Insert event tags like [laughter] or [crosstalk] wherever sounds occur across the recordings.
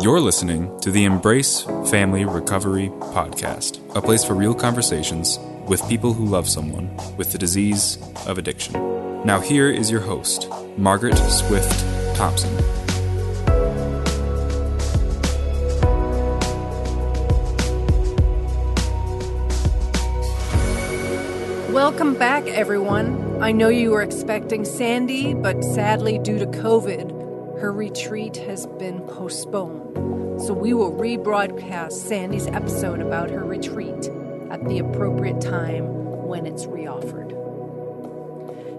You're listening to the Embrace Family Recovery Podcast, a place for real conversations with people who love someone with the disease of addiction. Now, here is your host, Margaret Swift Thompson. Welcome back, everyone. I know you were expecting Sandy, but sadly, due to COVID, her retreat has been postponed. So we will rebroadcast Sandy's episode about her retreat at the appropriate time when it's reoffered.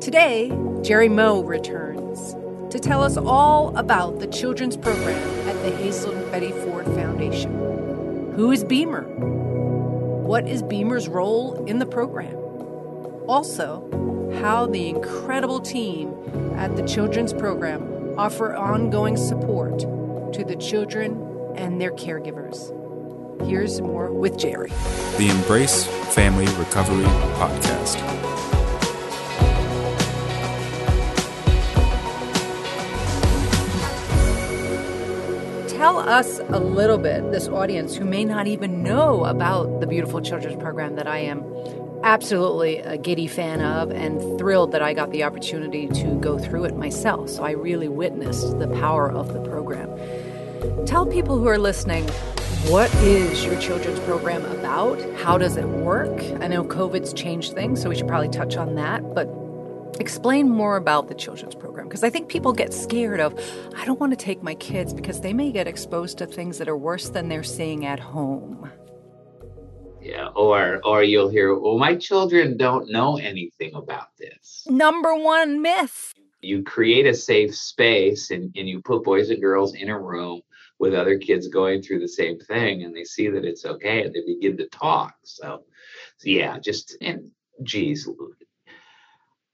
Today, Jerry Moe returns to tell us all about the children's program at the Hazelden Betty Ford Foundation. Who is Beamer? What is Beamer's role in the program? Also, how the incredible team at the children's program offer ongoing support to the children and their caregivers. Here's more with Jerry. The Embrace Family Recovery Podcast. Tell us a little bit, this audience who may not even know about the beautiful children's program that I am absolutely a giddy fan of and thrilled that I got the opportunity to go through it myself. So I really witnessed the power of the program. Tell people who are listening what is your children's program about? How does it work? I know COVID's changed things, so we should probably touch on that, but explain more about the children's program because I think people get scared of I don't want to take my kids because they may get exposed to things that are worse than they're seeing at home. Yeah, or or you'll hear, "Well, my children don't know anything about this." Number one myth. You create a safe space and, and you put boys and girls in a room with other kids going through the same thing and they see that it's okay and they begin to talk. So, so yeah, just and geez,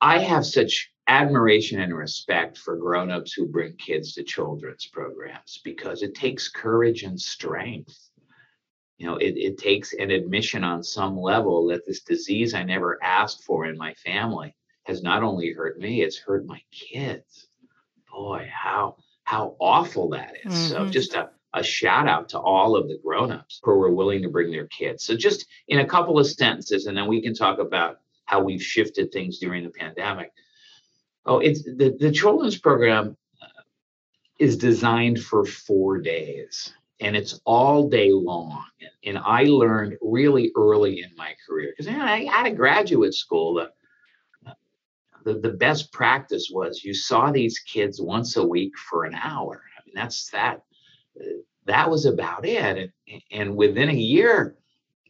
I have such admiration and respect for grown-ups who bring kids to children's programs because it takes courage and strength. You know, it, it takes an admission on some level that this disease I never asked for in my family has not only hurt me, it's hurt my kids. Boy, how how awful that is. Mm-hmm. So just a, a shout out to all of the grown-ups who were willing to bring their kids. So just in a couple of sentences, and then we can talk about how we've shifted things during the pandemic. Oh, it's the, the children's program uh, is designed for four days and it's all day long. And, I learned really early in my career because I had a graduate school. The, the, the best practice was you saw these kids once a week for an hour. I mean, that's that. That was about it. And, and within a year,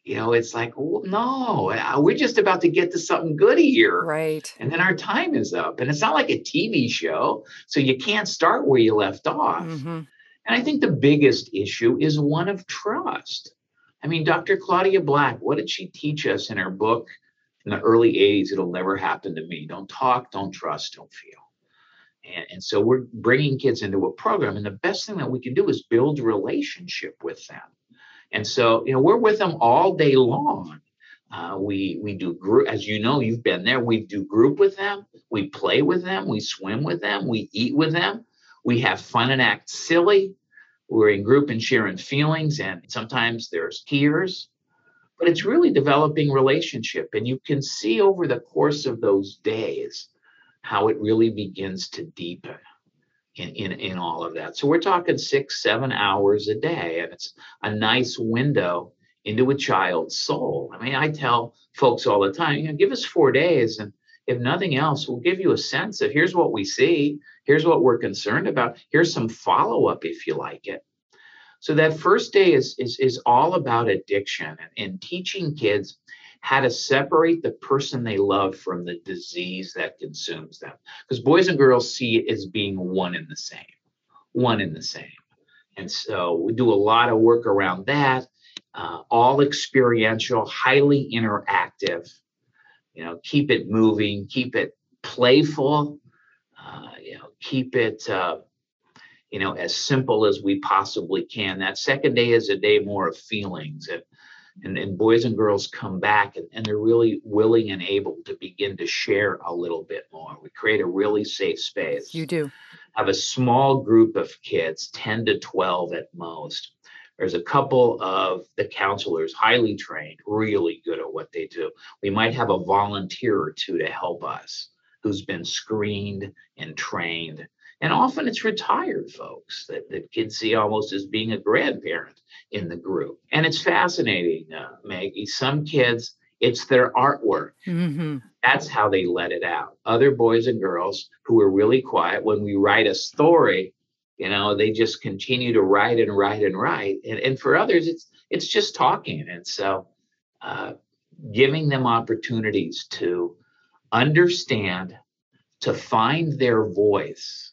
you know, it's like, oh, no, uh, we're just about to get to something good here. Right. And then our time is up. And it's not like a TV show. So you can't start where you left off. Mm-hmm. And I think the biggest issue is one of trust. I mean, Dr. Claudia Black, what did she teach us in her book, in the early 80s, it'll never happen to me. Don't talk, don't trust, don't feel. And, and so we're bringing kids into a program. And the best thing that we can do is build relationship with them. And so, you know, we're with them all day long. Uh, we we do group, as you know, you've been there. We do group with them. We play with them. We swim with them. We eat with them. We have fun and act silly. We're in group and sharing feelings, and sometimes there's tears but it's really developing relationship. And you can see over the course of those days how it really begins to deepen in, in, in all of that. So we're talking six, seven hours a day, and it's a nice window into a child's soul. I mean, I tell folks all the time, you know, give us four days, and if nothing else, we'll give you a sense of here's what we see, here's what we're concerned about, here's some follow up if you like it. So that first day is, is, is all about addiction and, and teaching kids how to separate the person they love from the disease that consumes them. Because boys and girls see it as being one and the same, one and the same. And so we do a lot of work around that, uh, all experiential, highly interactive. You know, keep it moving, keep it playful, uh, you know, keep it uh, you know, as simple as we possibly can. That second day is a day more of feelings. And, and, and boys and girls come back and, and they're really willing and able to begin to share a little bit more. We create a really safe space. You do. Have a small group of kids, 10 to 12 at most. There's a couple of the counselors, highly trained, really good at what they do. We might have a volunteer or two to help us who's been screened and trained. And often it's retired folks that, that kids see almost as being a grandparent in the group. And it's fascinating, uh, Maggie. Some kids, it's their artwork. Mm-hmm. That's how they let it out. Other boys and girls who are really quiet, when we write a story, you know, they just continue to write and write and write. And, and for others, it's it's just talking. And so uh, giving them opportunities to understand, to find their voice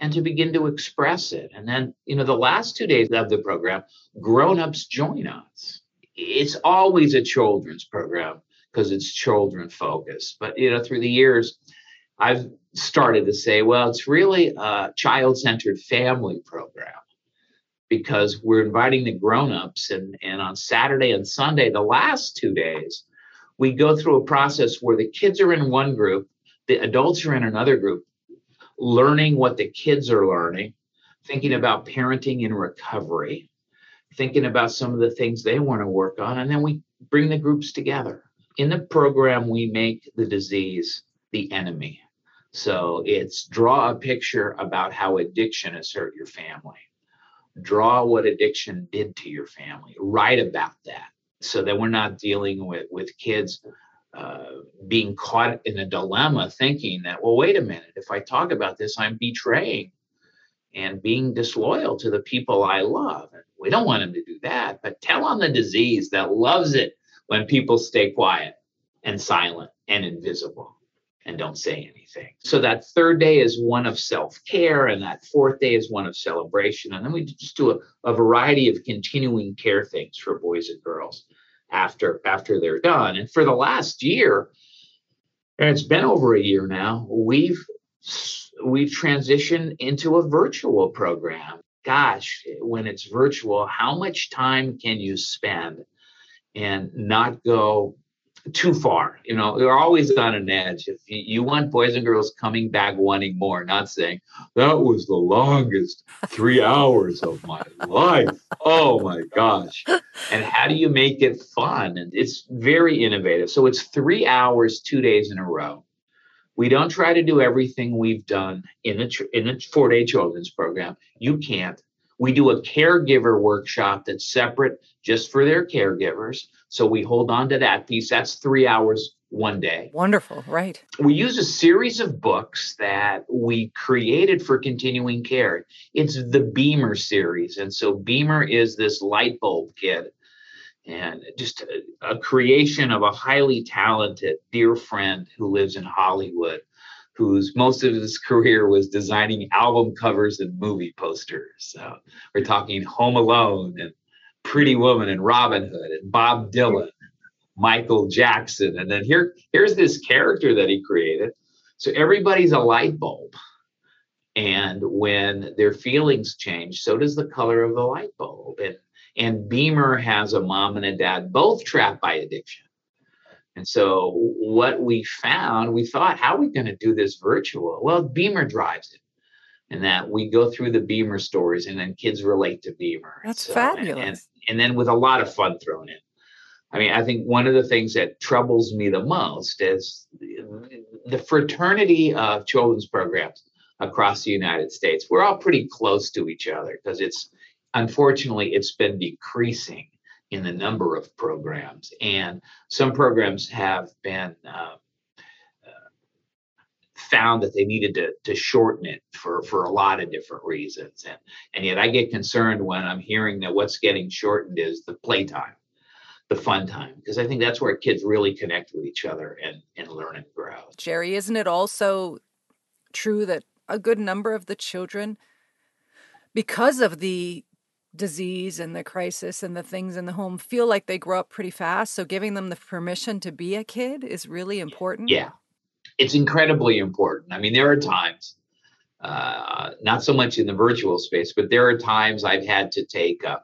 and to begin to express it. And then, you know, the last two days of the program, grown-ups join us. It's always a children's program because it's children focused. But you know, through the years, I've started to say, well, it's really a child-centered family program because we're inviting the grown-ups and, and on Saturday and Sunday, the last two days, we go through a process where the kids are in one group, the adults are in another group, learning what the kids are learning, thinking about parenting in recovery, thinking about some of the things they want to work on, and then we bring the groups together. In the program, we make the disease the enemy. So it's draw a picture about how addiction has hurt your family. Draw what addiction did to your family. Write about that so that we're not dealing with, with kids uh, being caught in a dilemma thinking that, well, wait a minute, if I talk about this, I'm betraying and being disloyal to the people I love. And we don't want them to do that, but tell on the disease that loves it when people stay quiet and silent and invisible and don't say anything. So that third day is one of self care, and that fourth day is one of celebration. And then we just do a, a variety of continuing care things for boys and girls after after they're done. And for the last year, and it's been over a year now, we've we've transitioned into a virtual program. Gosh, when it's virtual, how much time can you spend and not go too far. You know, they're always on an edge. If you, you, want boys and girls coming back wanting more, not saying that was the longest three hours of my life. Oh my gosh. And how do you make it fun? And it's very innovative. So it's three hours, two days in a row. We don't try to do everything we've done in a, in a four day children's program. You can't. We do a caregiver workshop that's separate just for their caregivers. So we hold on to that piece. That's three hours one day. Wonderful, right. We use a series of books that we created for continuing care. It's the Beamer series. And so Beamer is this light bulb kid and just a, a creation of a highly talented dear friend who lives in Hollywood whose most of his career was designing album covers and movie posters. So we're talking Home Alone and Pretty Woman and Robin Hood and Bob Dylan, Michael Jackson. And then here, here's this character that he created. So everybody's a light bulb. And when their feelings change, so does the color of the light bulb. And, and Beamer has a mom and a dad, both trapped by addiction. And so what we found, we thought, how are we going to do this virtual? Well, Beamer drives it. And that we go through the Beamer stories and then kids relate to Beamer. That's so, fabulous. And, and, and then with a lot of fun thrown in. I mean, I think one of the things that troubles me the most is the fraternity of children's programs across the United States. We're all pretty close to each other because it's unfortunately it's been decreasing in the number of programs. And some programs have been uh, uh, found that they needed to, to shorten it for, for a lot of different reasons. And, and yet I get concerned when I'm hearing that what's getting shortened is the playtime, the fun time, because I think that's where kids really connect with each other and, and learn and grow. Jerry, isn't it also true that a good number of the children, because of the disease and the crisis and the things in the home feel like they grow up pretty fast. So giving them the permission to be a kid is really important. Yeah, it's incredibly important. I mean, there are times, uh, not so much in the virtual space, but there are times I've had to take a,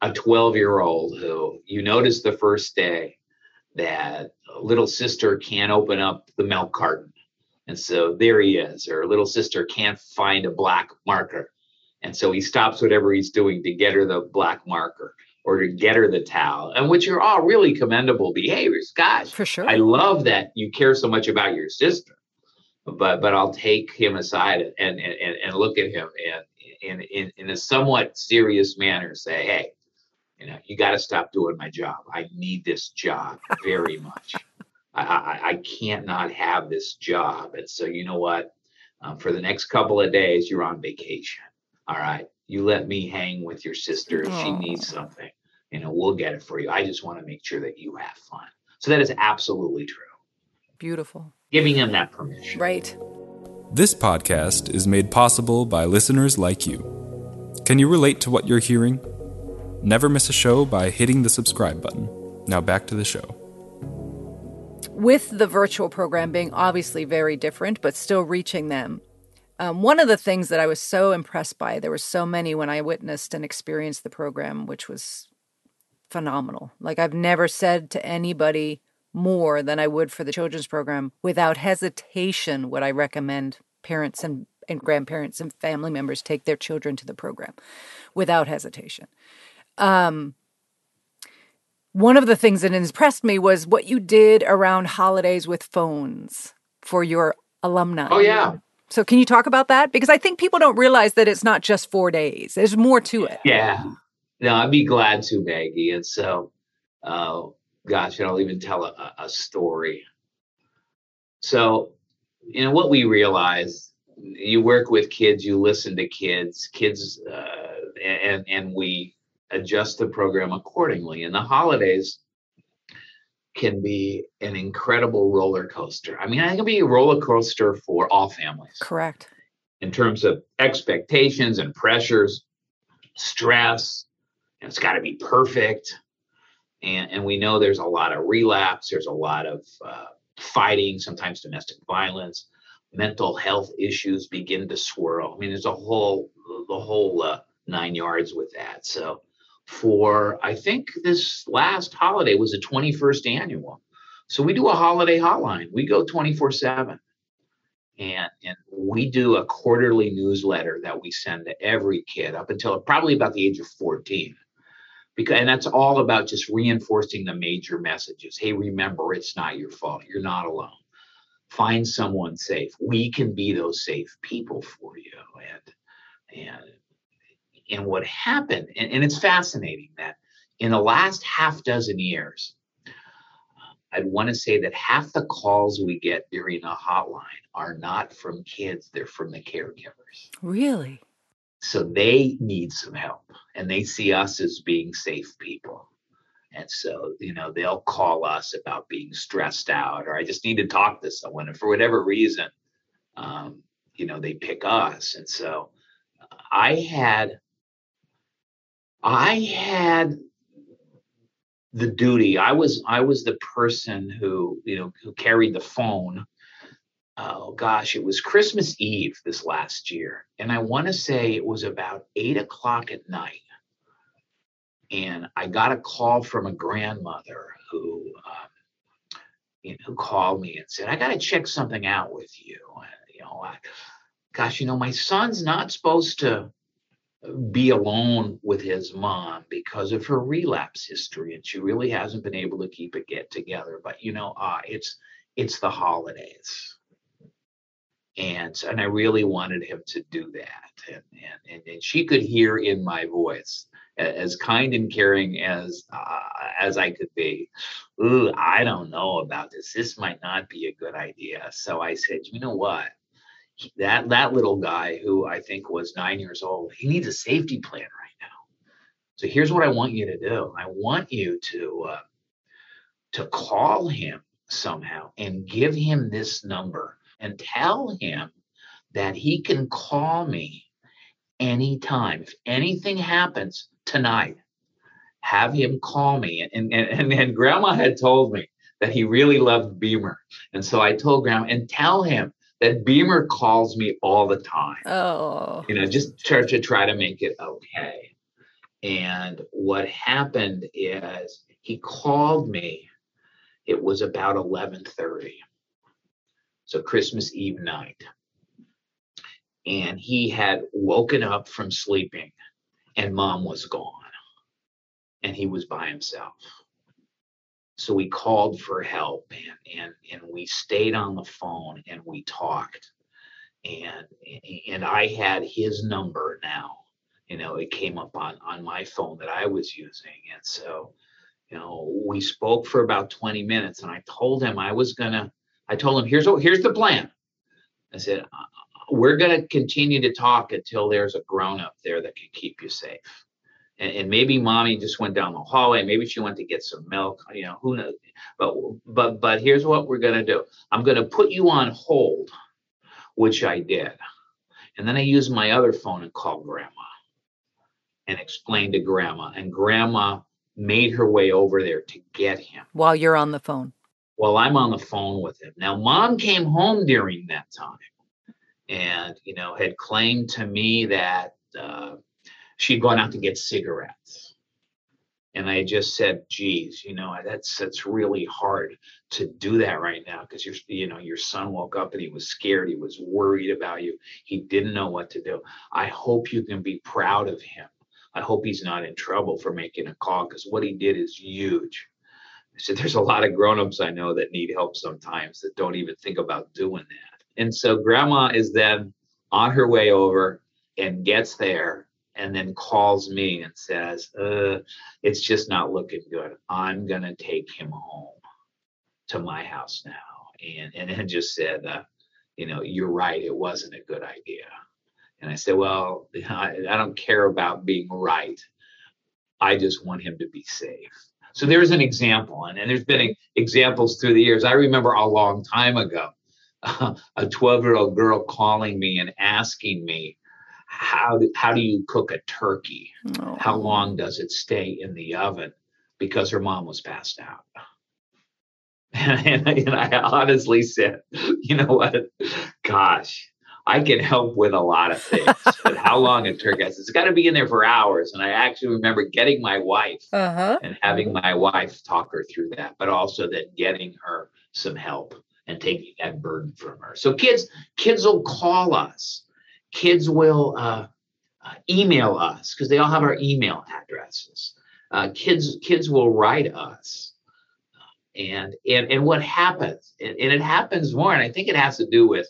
a 12 year old who you notice the first day that little sister can't open up the milk carton. And so there he is, or little sister can't find a black marker. And so he stops whatever he's doing to get her the black marker or to get her the towel, and which are all really commendable behaviors. Gosh, for sure. I love that you care so much about your sister. But but I'll take him aside and and, and look at him and in, in, in a somewhat serious manner say, hey, you know, you got to stop doing my job. I need this job very [laughs] much. I, I, I, can't not have this job. And so, you know what? Um, for the next couple of days, you're on vacation. All right. You let me hang with your sister. If Aww. she needs something, you know, we'll get it for you. I just want to make sure that you have fun. So that is absolutely true. Beautiful. Giving him that permission. Right. This podcast is made possible by listeners like you. Can you relate to what you're hearing? Never miss a show by hitting the subscribe button. Now back to the show. With the virtual program being obviously very different, but still reaching them, um, one of the things that I was so impressed by, there were so many when I witnessed and experienced the program, which was phenomenal. Like I've never said to anybody more than I would for the children's program without hesitation would I recommend parents and, and grandparents and family members take their children to the program without hesitation. Um, one of the things that impressed me was what you did around holidays with phones for your alumni. Oh, yeah. So, can you talk about that? Because I think people don't realize that it's not just four days, there's more to it. Yeah. No, I'd be glad to, Maggie. And so, uh, gosh, I'll even tell a, a story. So, you know, what we realize, you work with kids, you listen to kids, kids, uh, and, and we adjust the program accordingly. And the holidays can be an incredible roller coaster. I mean, it can be a roller coaster for all families. Correct. In terms of expectations and pressures, stress, it's got to be perfect. And, and we know there's a lot of relapse, there's a lot of uh, fighting, sometimes domestic violence, mental health issues begin to swirl. I mean, there's a whole, the whole uh, nine yards with that. So for I think this last holiday was the 21st annual. So we do a holiday hotline. We go 24 7. And, and we do a quarterly newsletter that we send to every kid up until probably about the age of 14 because and that's all about just reinforcing the major messages hey remember it's not your fault you're not alone find someone safe we can be those safe people for you and and and what happened, and, and it's fascinating that in the last half dozen years, I'd want to say that half the calls we get during a hotline are not from kids, they're from the caregivers. Really? So they need some help and they see us as being safe people. And so, you know, they'll call us about being stressed out or I just need to talk to someone. And for whatever reason, um, you know, they pick us. And so I had I had the duty. I was I was the person who you know who carried the phone. Oh gosh, it was Christmas Eve this last year, and I want to say it was about eight o'clock at night, and I got a call from a grandmother who. Um, you know, who called me and said, "I got to check something out with you." And, you know, I, gosh, you know, my son's not supposed to be alone with his mom because of her relapse history and she really hasn't been able to keep it get together. But you know uh, it's it's the holidays. And and i really wanted him to do that. And and, and she could hear in my voice as kind and caring as uh, as i could be Ooh, i don't know about this. This might not be a good idea. So i said you know what that that little guy who I think was nine years old, he needs a safety plan right now. So here's what I want you to do. I want you to uh, to call him somehow and give him this number and tell him that he can call me anytime. If anything happens tonight, have him call me. And, and, and, and grandma had told me that he really loved Beamer. And so I told grandma and tell him that Beamer calls me all the time. Oh. You know, just to, to try to make it okay. And what happened is he called me. It was about 11:30. So Christmas Eve night. And he had woken up from sleeping and mom was gone. And he was by himself. So we called for help and and and we stayed on the phone and we talked. And and I had his number now. You know it came up on on my phone that i was using. And so you know we spoke for about 20 minutes and i told him i was gonna i told him here's what here's the plan. I said uh, we're gonna continue to talk until there's a grown up there that can keep you safe and, and maybe mommy just went down the hallway maybe she went to get some milk you know who knows but but but here's what we're gonna do. I'm gonna put you on hold which i did. And then i used my other phone and called grandma and explained to grandma and grandma made her way over there to get him. While you're on the phone. While i'm on the phone with him. Now mom came home during that time and you know had claimed to me that uh, she'd gone out to get cigarettes and i just said geez you know that's that's really hard to do that right now because you're you know your son woke up and he was scared he was worried about you he didn't know what to do i hope you can be proud of him I hope he's not in trouble for making a call because what he did is huge. I said, there's a lot of grown-ups I know that need help sometimes that don't even think about doing that. And so grandma is then on her way over and gets there and then calls me and says, uh, it's just not looking good. I'm going to take him home to my house now. And, and then just said, uh, you know, you're right. It wasn't a good idea. And I said, well, [laughs] I, I don't care about being right. I just want him to be safe. So there's an example, and, and there's been examples through the years. I remember a long time ago, uh, [laughs] a 12 year old girl calling me and asking me, how do, how do you cook a turkey? Oh. How long does it stay in the oven? Because her mom was passed out. [laughs] And, I honestly said, you know what? Gosh, I can help with a lot of things. [laughs] but how long a turkey It's got to be in there for hours. And I actually remember getting my wife uh-huh. and having my wife talk her through that, but also that getting her some help and taking that burden from her. So kids, kids will call us. Kids will uh, uh, email us because they all have our email addresses. Uh, kids, kids will write us. And and and what happens, and, and it happens more, and I think it has to do with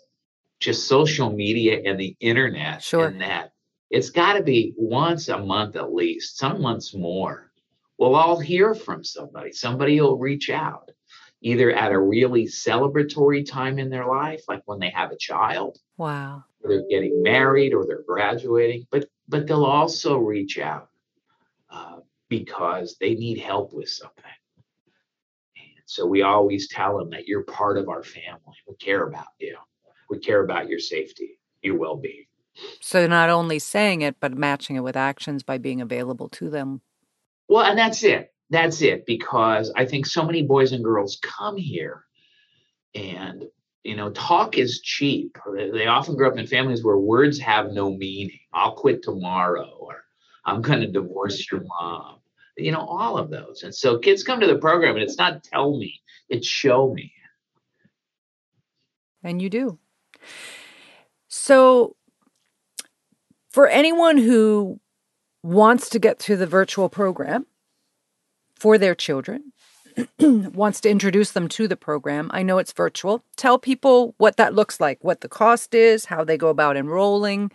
just social media and the internet sure. and that it's got to be once a month at least some months more we'll all hear from somebody somebody will reach out either at a really celebratory time in their life like when they have a child wow or they're getting married or they're graduating but but they'll also reach out uh, because they need help with something and so we always tell them that you're part of our family we care about you we care about your safety, your well being. So not only saying it, but matching it with actions by being available to them. Well, and that's it. That's it. Because I think so many boys and girls come here and, you know, talk is cheap. They often grow up in families where words have no meaning. I'll quit tomorrow, or I'm going to divorce your mom. You know, all of those. And so kids come to the program and it's not tell me, it's show me. And you do. So, for anyone who wants to get through the virtual program for their children, [clears throat] wants to introduce them to the program, I know it's virtual. Tell people what that looks like, what the cost is, how they go about enrolling.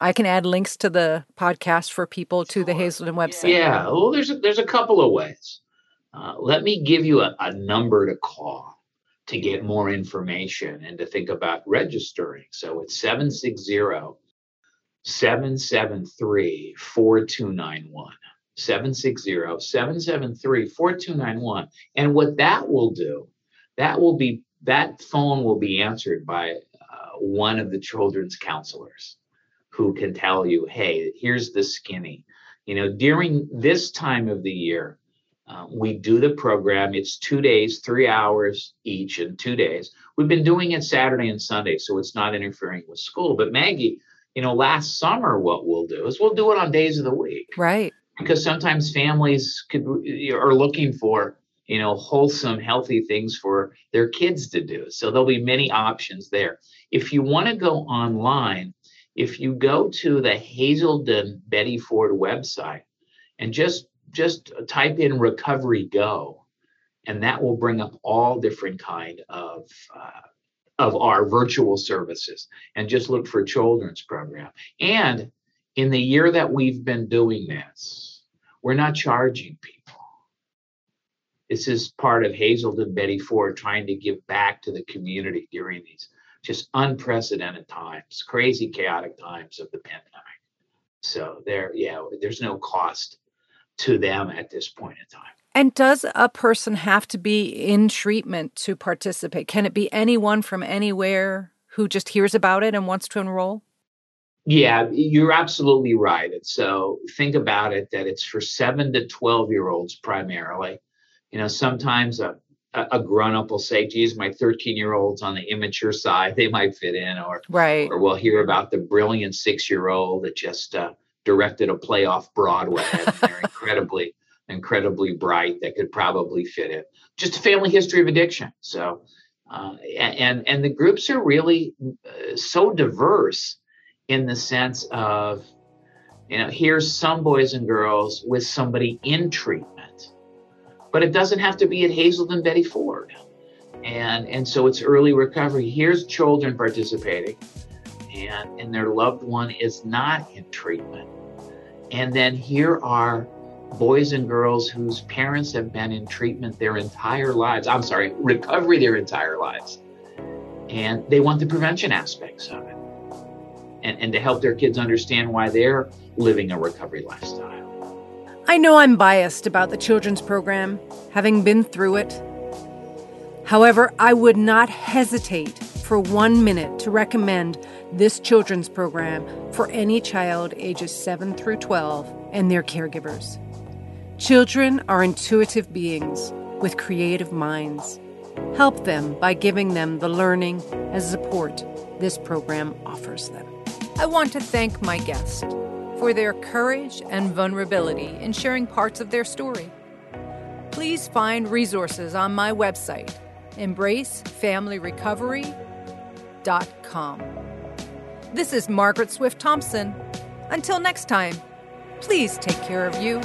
I can add links to the podcast for people to the Hazelden website. Yeah, well, there's a, there's a couple of ways. Uh, let me give you a, a number to call to get more information and to think about registering. So it's 760 773 4291. 760 773 4291. And what that will do, that will be that phone will be answered by uh, one of the children's counselors who can tell you, hey, here's the skinny. You know, during this time of the year, uh, we do the program. It's two days, three hours each in two days. We've been doing it Saturday and Sunday, so it's not interfering with school. But Maggie, you know, last summer, what we'll do is we'll do it on days of the week. Right. Because sometimes families could are looking for you know wholesome healthy things for their kids to do. So there'll be many options there. If you want to go online if you go to the hazelden betty ford website and just just type in RecoveryGo and that will bring up all different kind of uh, of our virtual services. And just look for children's program. And in the year that we've been doing this we're not charging people this is part of hazelden betty ford trying to give back to the community during these just unprecedented times crazy chaotic times of the pandemic so there yeah there's no cost to them at this point in time and does a person have to be in treatment to participate? Can it be anyone from anywhere who just hears about it and wants to enroll? Yeah, you're absolutely right. And so think about it that it's for seven to 12 year olds primarily. You know, sometimes a, a grown up will say, geez, my 13 year old's on the immature side. They might fit in. Or, right. or we'll hear about the brilliant six year old that just uh, directed a play off Broadway. they're [laughs] incredibly incredibly bright that could probably fit it. Just a family history of addiction. So, uh, and and the groups are really uh, so diverse in the sense of, you know, here's some boys and girls with somebody in treatment, but it doesn't have to be at Hazelden Betty Ford. And and so it's early recovery. Here's children participating, and and their loved one is not in treatment. And then here are boys and girls whose parents have been in treatment their entire lives. I'm sorry, recovery their entire lives. And they want the prevention aspects of it and, and to help their kids understand why they're living a recovery lifestyle. I know I'm biased about the children's program, having been through it. However, I would not hesitate for one minute to recommend this children's program for any child ages 7 through 12 and their caregivers. Children are intuitive beings with creative minds. Help them by giving them the learning and support this program offers them. I want to thank my guest for their courage and vulnerability in sharing parts of their story. Please find resources on my website, embracefamilyrecovery.com. This is Margaret Swift Thompson. Until next time, please take care of you